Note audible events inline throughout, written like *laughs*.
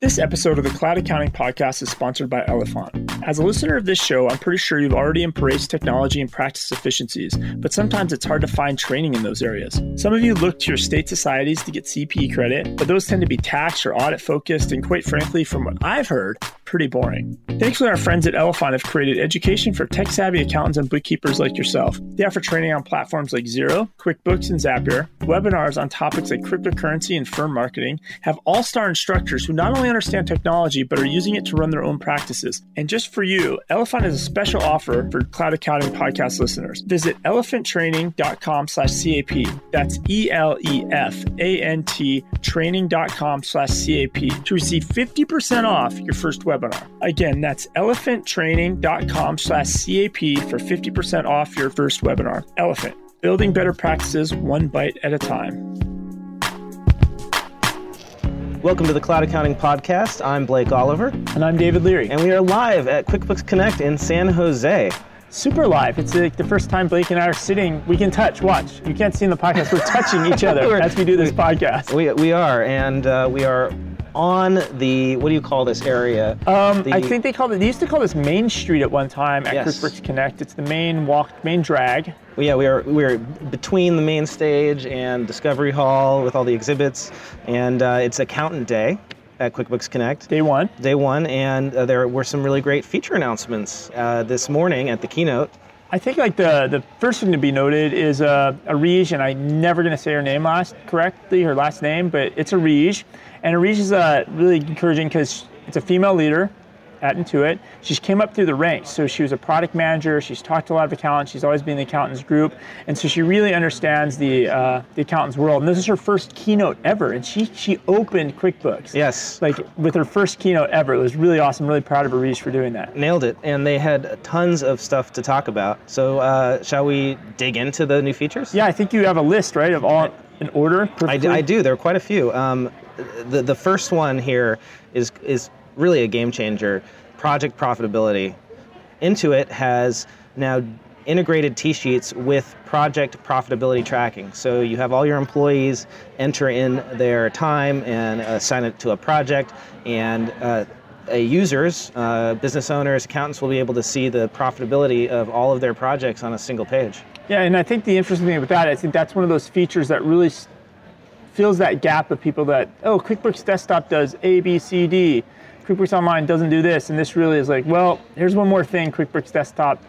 This episode of the Cloud Accounting Podcast is sponsored by Elefant. As a listener of this show, I'm pretty sure you've already embraced technology and practice efficiencies, but sometimes it's hard to find training in those areas. Some of you look to your state societies to get CPE credit, but those tend to be tax or audit focused, and quite frankly, from what I've heard, pretty boring. Thankfully, our friends at Elefant have created education for tech savvy accountants and bookkeepers like yourself. They offer training on platforms like Xero, QuickBooks, and Zapier, webinars on topics like cryptocurrency and firm marketing, have all star instructors who not only understand technology but are using it to run their own practices. And just for you, Elefant has a special offer for Cloud Accounting podcast listeners. Visit elefanttraining.com slash CAP. That's E L E F A N T training.com slash CAP to receive 50% off your first webinar. Again, that's elefanttraining.com slash CAP for 50% off your first webinar. Elefant, building better practices one bite at a time. Welcome to the Cloud Accounting Podcast. I'm Blake Oliver, And I'm David Leary. and we are live at QuickBooks Connect in San Jose. Super live. It's like the first time Blake and I are sitting. We can touch. Watch. You can't see in the podcast. We're touching each *laughs* other as we do this podcast. We, we are, and uh, we are on the, what do you call this area? Um, The- I think they called it. They used to call this Main Street at one time at Yes. QuickBooks Connect. It's the main walk, main drag. Well, yeah, we are we are between the main stage and Discovery Hall with all the exhibits, and uh, it's Accountant Day at QuickBooks Connect. Day one. Day one, and uh, there were some really great feature announcements uh, this morning at the keynote. I think like the the first thing to be noted is uh, Ariege, and I'm never gonna say her name last correctly, her last name, but it's Ariege, and Ariege is uh, really encouraging because it's a female leader at Intuit. She came up through the ranks, so she was a product manager. She's talked to a lot of accountants. She's always been in the accountants group, and so she really understands the uh, the accountants world. And this is her first keynote ever, and she she opened QuickBooks. Yes. Like with her first keynote ever, it was really awesome. Really proud of Ariege for doing that. Nailed it, and they had tons of stuff to talk about. So, uh, shall we dig into the new features? Yeah, I think you have a list, right, of all in order. I do. I do. There are quite a few. Um, the the first one here is is really a game changer. Project profitability. Intuit has now integrated TSheets with project profitability tracking. So you have all your employees enter in their time and assign it to a project, and uh, uh, users, uh, business owners, accountants will be able to see the profitability of all of their projects on a single page. Yeah, and I think the interesting thing with that, I think that's one of those features that really fills that gap of people that, oh, QuickBooks Desktop does A, B, C, D. QuickBooks Online doesn't do this, and this really is like, well, here's one more thing QuickBooks Desktop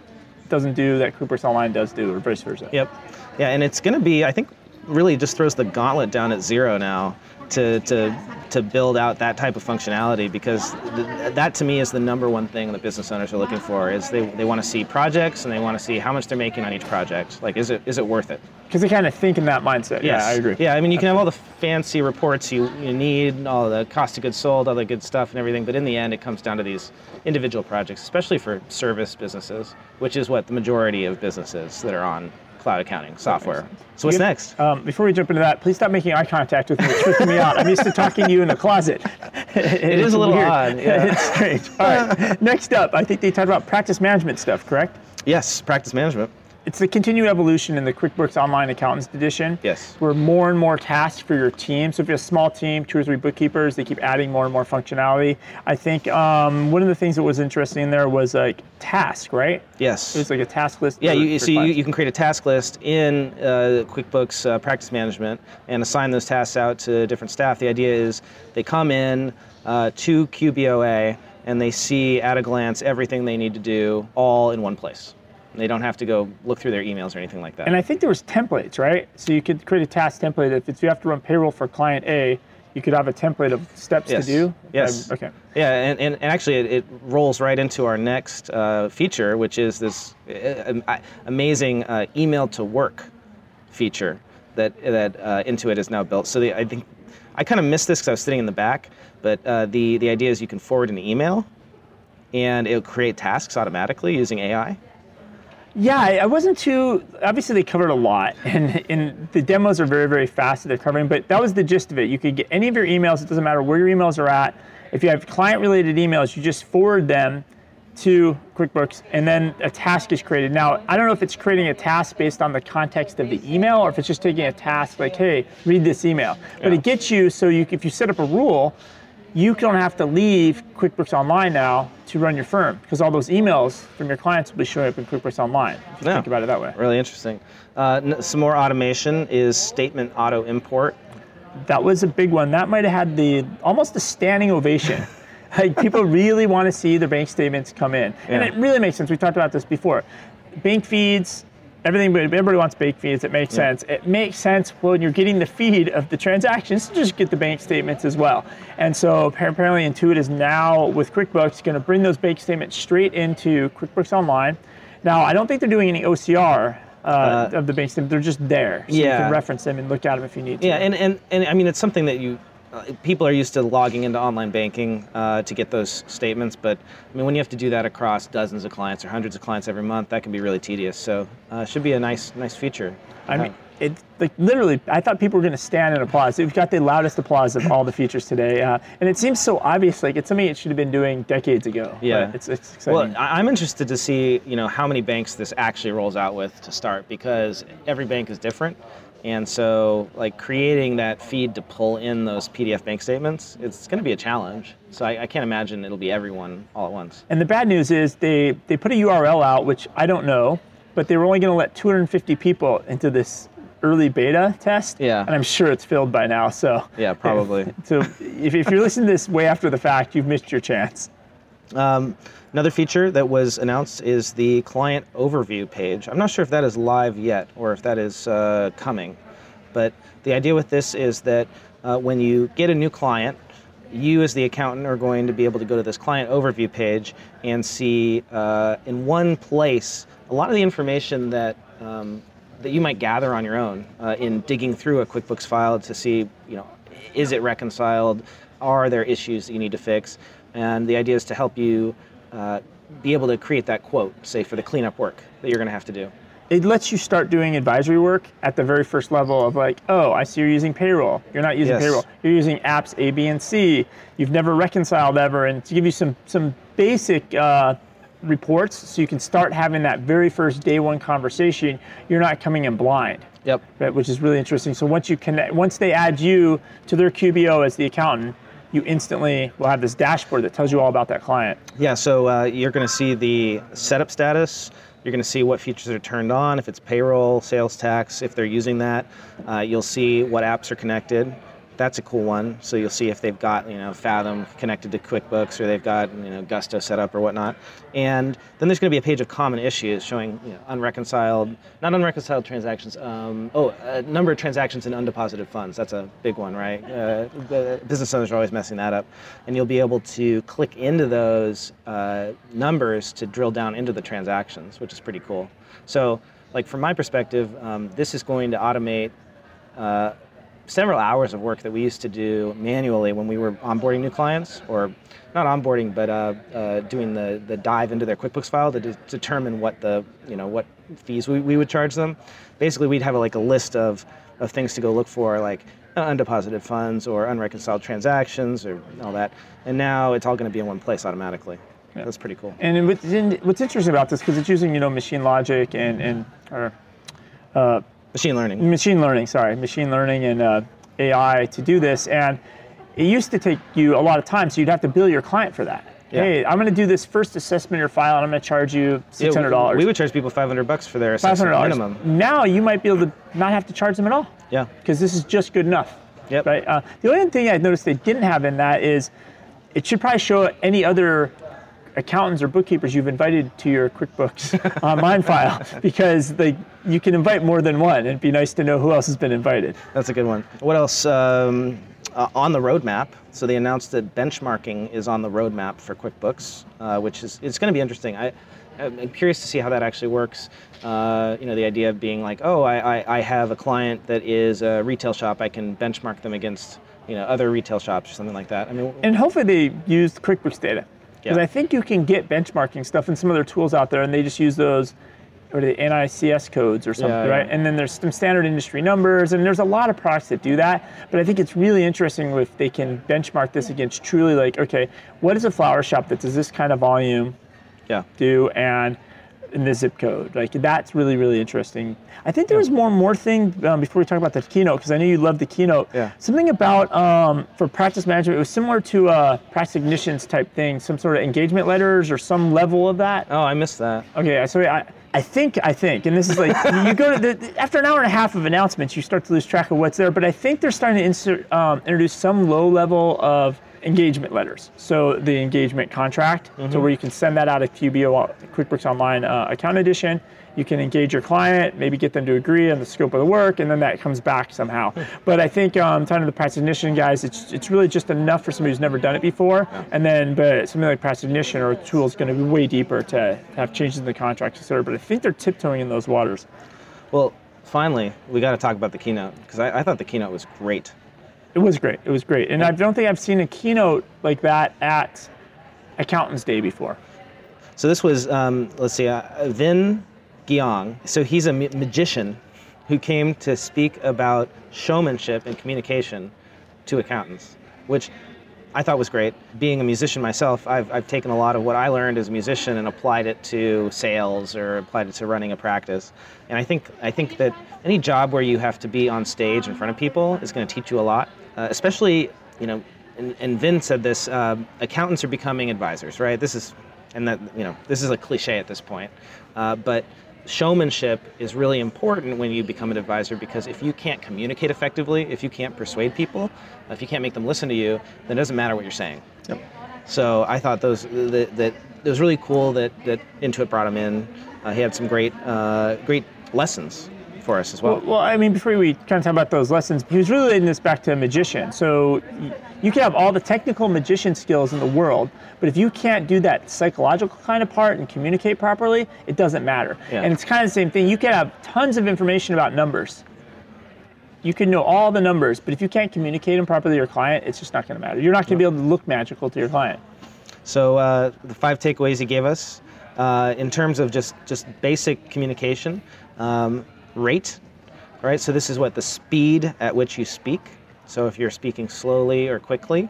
doesn't do that QuickBooks Online does do, or vice versa. Yep. Yeah, and it's going to be, I think, really just throws the gauntlet down at Xero now to to to build out that type of functionality because th- that to me is the number one thing that business owners are looking for is they, they want to see projects and they want to see how much they're making on each project. Like, is it is it worth it? Because they kind of think in that mindset. Yeah, I agree. Yeah, I mean, you can have all the fancy reports you, you need, all the cost of goods sold, all the good stuff and everything, but in the end, it comes down to these individual projects, especially for service businesses, which is what the majority of businesses that are on cloud accounting software. So what's You- next? Um, before we jump into that, please stop making eye contact with me. It's freaking me out. I'm used to talking to you in the closet. *laughs* it is a little odd, yeah. *laughs* it's strange. All right. *laughs* Next up, I think they talked about practice management stuff, correct? Yes, practice management. It's the continued evolution in the QuickBooks Online Accountants Edition. Yes. Where more and more tasks for your team. So if you have a small team, two or three bookkeepers, they keep adding more and more functionality. I think um, one of the things that was interesting in there was like task, right? Yes. It was like a task list. Yeah, for- you, for so you, you can create a task list in uh, QuickBooks uh, Practice Management and assign those tasks out to different staff. The idea is they come in uh, to QBOA and they see at a glance everything they need to do all in one place. They don't have to go look through their emails or anything like that. And I think there was templates, right? So you could create a task template. If it's, you have to run payroll for client A, you could have a template of steps Yes. to do. Yes. Um, okay. Yeah, and, and, and actually, it, it rolls right into our next uh, feature, which is this uh, amazing uh, email to work feature that that uh, Intuit has now built. So the, I think I kind of missed this because I was sitting in the back, but uh, the the idea is you can forward an email, and it'll create tasks automatically using AI. Yeah, I wasn't too. Obviously, they covered a lot, *laughs* and, and the demos are very, very fast that they're covering. But that was the gist of it. You could get any of your emails. It doesn't matter where your emails are at. If you have client-related emails, you just forward them to QuickBooks, and then a task is created. Now, I don't know if it's creating a task based on the context of the email, or if it's just taking a task like, "Hey, read this email." But Yeah. it gets you so you, if you set up a rule, you don't have to leave QuickBooks Online now to run your firm because all those emails from your clients will be showing up in QuickBooks Online. If you Yeah. think about it that way. Really interesting. Uh, some more automation is statement auto import. That was a big one. That might have had the almost a standing ovation. *laughs* like people really want to see their bank statements come in, and it really makes sense. We talked about this before. Bank feeds, everything. but Everybody wants bank feeds. It makes sense. It makes sense when you're getting the feed of the transactions to just get the bank statements as well. And so apparently, Intuit is now with QuickBooks going to bring those bank statements straight into QuickBooks Online. Now, I don't think they're doing any OCR. Uh, of the bank statement, they're just there, so you yeah. can reference them and look at them if you need to. Yeah, and, and, and I mean, it's something that you, uh, people are used to logging into online banking uh, to get those statements, but I mean, when you have to do that across dozens of clients or hundreds of clients every month, that can be really tedious. So uh, it should be a nice, nice feature. I mean, it like literally. I thought people were going to stand and applause. We've got the loudest applause of all the features today, uh, and it seems so obvious. Like it's something it should have been doing decades ago. Yeah. it's, it's exciting. Well, I'm interested to see, you know, how many banks this actually rolls out with to start because every bank is different. And so, like creating that feed to pull in those PDF bank statements, it's going to be a challenge. So I, I can't imagine it'll be everyone all at once. and the bad news is they they put a URL out, which I don't know, but they were only going to let 250 people into this early beta test. Yeah. and I'm sure it's filled by now. So Yeah, probably. *laughs* So if, if you're listening to this way after the fact, you've missed your chance. Um, another feature that was announced is the client overview page. I'm not sure if that is live yet or if that is uh, coming, but the idea with this is that uh, when you get a new client, you as the accountant are going to be able to go to this client overview page and see uh, in one place a lot of the information that um, that you might gather on your own uh, in digging through a QuickBooks file to see, you know, is it reconciled? Are there issues that you need to fix? And the idea is to help you uh, be able to create that quote, say for the cleanup work that you're going to have to do. it lets you start doing advisory work at the very first level of like, oh, I see you're using payroll. You're not using Yes. payroll. You're using apps A, B, and C. You've never reconciled ever, and to give you some some basic uh, reports, so you can start having that very first day one conversation. You're not coming in blind. Yep. Right, which is really interesting. So once you connect, once they add you to their QBO as the accountant, you instantly will have this dashboard that tells you all about that client. Yeah, so uh, you're going to see the setup status. You're going to see what features are turned on, if it's payroll, sales tax, if they're using that. Uh, you'll see what apps are connected. That's a cool one. So you'll see if they've got you know Fathom connected to QuickBooks or they've got you know Gusto set up or whatnot. And then there's going to be a page of common issues showing you know, unreconciled, not unreconciled transactions. Um, oh, a number of transactions in undeposited funds. That's a big one, right? Uh, business owners are always messing that up, and you'll be able to click into those uh, numbers to drill down into the transactions, which is pretty cool. So, like from my perspective, um, this is going to automate. Uh, several hours of work that we used to do manually when we were onboarding new clients, or not onboarding, but uh, uh, doing the, the dive into their QuickBooks file to de- determine what the you know what fees we, we would charge them. Basically, we'd have like a list of, of things to go look for, like undeposited funds or unreconciled transactions or all that. And now it's all going to be in one place automatically. That's pretty cool. And what's, in, what's interesting about this, because it's using you know machine logic and and or Machine learning. machine learning, sorry, machine learning and uh, AI to do this, and it used to take you a lot of time, so you'd have to bill your client for that. Yeah. Hey, I'm going to do this first assessment of your file, and I'm going to charge you six hundred Yeah, dollars. we would charge people 500 bucks for their Five assessment hundred dollars. minimum. Now you might be able to not have to charge them at all. Yeah. because this is just good enough. Yep. Right. Uh, the only thing I noticed they didn't have in that is it should probably show any other accountants or bookkeepers you've invited to your QuickBooks *laughs* online file because they you can invite more than one. It'd be nice to know who else has been invited. That's a good one. What else um, uh, on the roadmap? So they announced that benchmarking is on the roadmap for QuickBooks, uh, which is it's going to be interesting. I, I'm curious to see how that actually works. Uh, you know, the idea of being like, oh, I, I, I have a client that is a retail shop. I can benchmark them against you know other retail shops or something like that. I mean, And hopefully they used QuickBooks data. Because Yeah. I think you can get benchmarking stuff and some other tools out there, and they just use those or the NAICS codes or something, Yeah, right? yeah. And then there's some standard industry numbers, and there's a lot of products that do that. But I think it's really interesting if they can benchmark this against truly like, okay, what is a flower shop that does this kind of volume yeah. do, and in the zip code. Like that's really really interesting. I think there was more more thing um, before we talk about the keynote because I know you love the keynote. Yeah. Something about um, for practice management. It was similar to uh, practice ignitions type thing. Some sort of engagement letters or some level of that. Oh, I missed that. Okay, so I. I think, I think, and this is like you go to the after an hour and a half of announcements, you start to lose track of what's there. But I think they're starting to insert, um, introduce some low level of engagement letters. So the engagement contract, Mm-hmm. so where you can send that out if QBO QuickBooks Online uh, Account Edition. You can engage your client, maybe get them to agree on the scope of the work, and then that comes back somehow. Hmm. But I think um, kind of the practice ignition guys, it's it's really just enough for somebody who's never done it before, and then but something like practice ignition or a tool is going to be way deeper to have changes in the contract, et cetera. But I think they're tiptoeing in those waters. Well, finally, we got to talk about the keynote because I, I thought the keynote was great. It was great. It was great, and I don't think I've seen a keynote like that at Accountants Day before. So this was, um, let's see, uh, Vinh Giang. So he's a ma- magician who came to speak about showmanship and communication to accountants, which I thought was great. Being a musician myself, I've, I've taken a lot of what I learned as a musician and applied it to sales or applied it to running a practice. And I think I think that any job where you have to be on stage in front of people is going to teach you a lot, uh, especially you know. And, and Vinh said this: um, accountants are becoming advisors, right? This is, and that you know, this is a cliche at this point, uh, but showmanship is really important when you become an advisor because if you can't communicate effectively, if you can't persuade people, if you can't make them listen to you, then it doesn't matter what you're saying. Yep. So I thought those that, that it was really cool that that Intuit brought him in. Uh, he had some great uh, great lessons for us as well. Well, well, I mean, before we kind of talk about those lessons, he was really leading this back to a magician. So you can have all the technical magician skills in the world, but if you can't do that psychological kind of part and communicate properly, it doesn't matter. Yeah. And it's kind of the same thing. You can have tons of information about numbers. You can know all the numbers, but if you can't communicate them properly to your client, it's just not going to matter. You're not going to be able to look magical to your client. So uh, the five takeaways he gave us uh, in terms of just just basic communication, um, rate, right? So this is what the speed at which you speak. So if you're speaking slowly or quickly,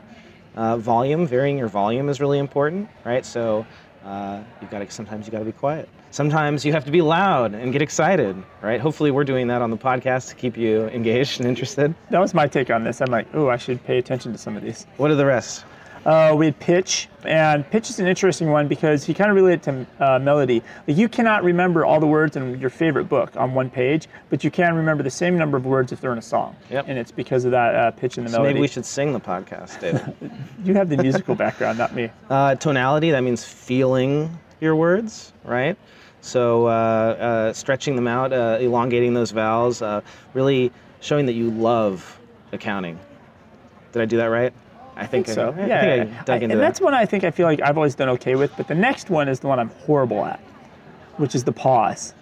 uh, volume, varying your volume is really important, right? So uh, you've got to sometimes you got to be quiet. Sometimes you have to be loud and get excited, right? Hopefully we're doing that on the podcast to keep you engaged and interested. That was my take on this. I'm like, oh, I should pay attention to some of these. What are the rest? Uh, we had pitch, and pitch is an interesting one because he kind of related to uh, melody. Like you cannot remember all the words in your favorite book on one page, but you can remember the same number of words if they're in a song. Yep. And it's because of that uh, pitch and the So melody. maybe we should sing the podcast, David. *laughs* You have the musical background, not me. *laughs* Uh, tonality, that means feeling your words, right? So uh, uh, stretching them out, uh, elongating those vowels, uh, really showing that you love accounting. Did I do that right? I I think so. I, yeah, think. I dug I- into and that. that's one I think I feel like I've always done okay with. But the next one is the one I'm horrible at, which is the pause.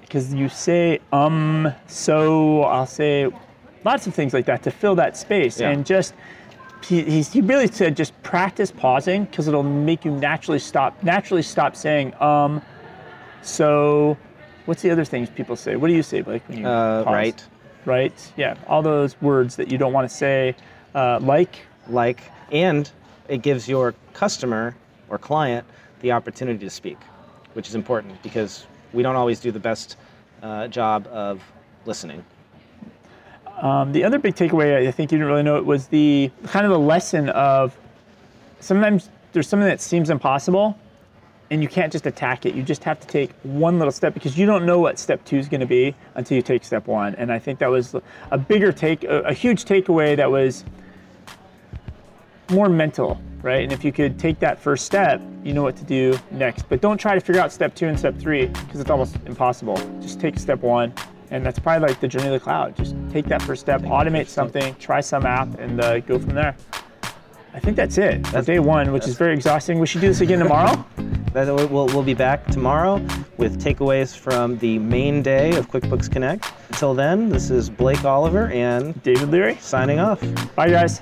Because you say um, so, I'll say lots of things like that to fill that space, Yeah. and just he, he's, he really said just practice pausing because it'll make you naturally stop naturally stop saying um, so. What's the other things people say? What do you say, Blake, when you Uh, pause? right, Right. Yeah. All those words that you don't want to say, uh, like like, and it gives your customer or client the opportunity to speak, which is important because we don't always do the best uh, job of listening. Um, the other big takeaway, I think you didn't really know it, was the kind of the lesson of sometimes there's something that seems impossible and you can't just attack it. You just have to take one little step because you don't know what step two is going to be until you take step one. And I think that was a bigger take, a, a huge takeaway that was more mental, right? And if you could take that first step, you know what to do next. But don't try to figure out step two and step three because it's almost impossible. Just take step one. And that's probably like the journey of the cloud. Just take that first step, automate something, try some app, and uh, go from there. I think that's it. That's day one, which is very exhausting. We should do this again tomorrow. *laughs* We'll, we'll be back tomorrow with takeaways from the main day of QuickBooks Connect. Until then, this is Blake Oliver and David Leary. signing off. Bye, guys.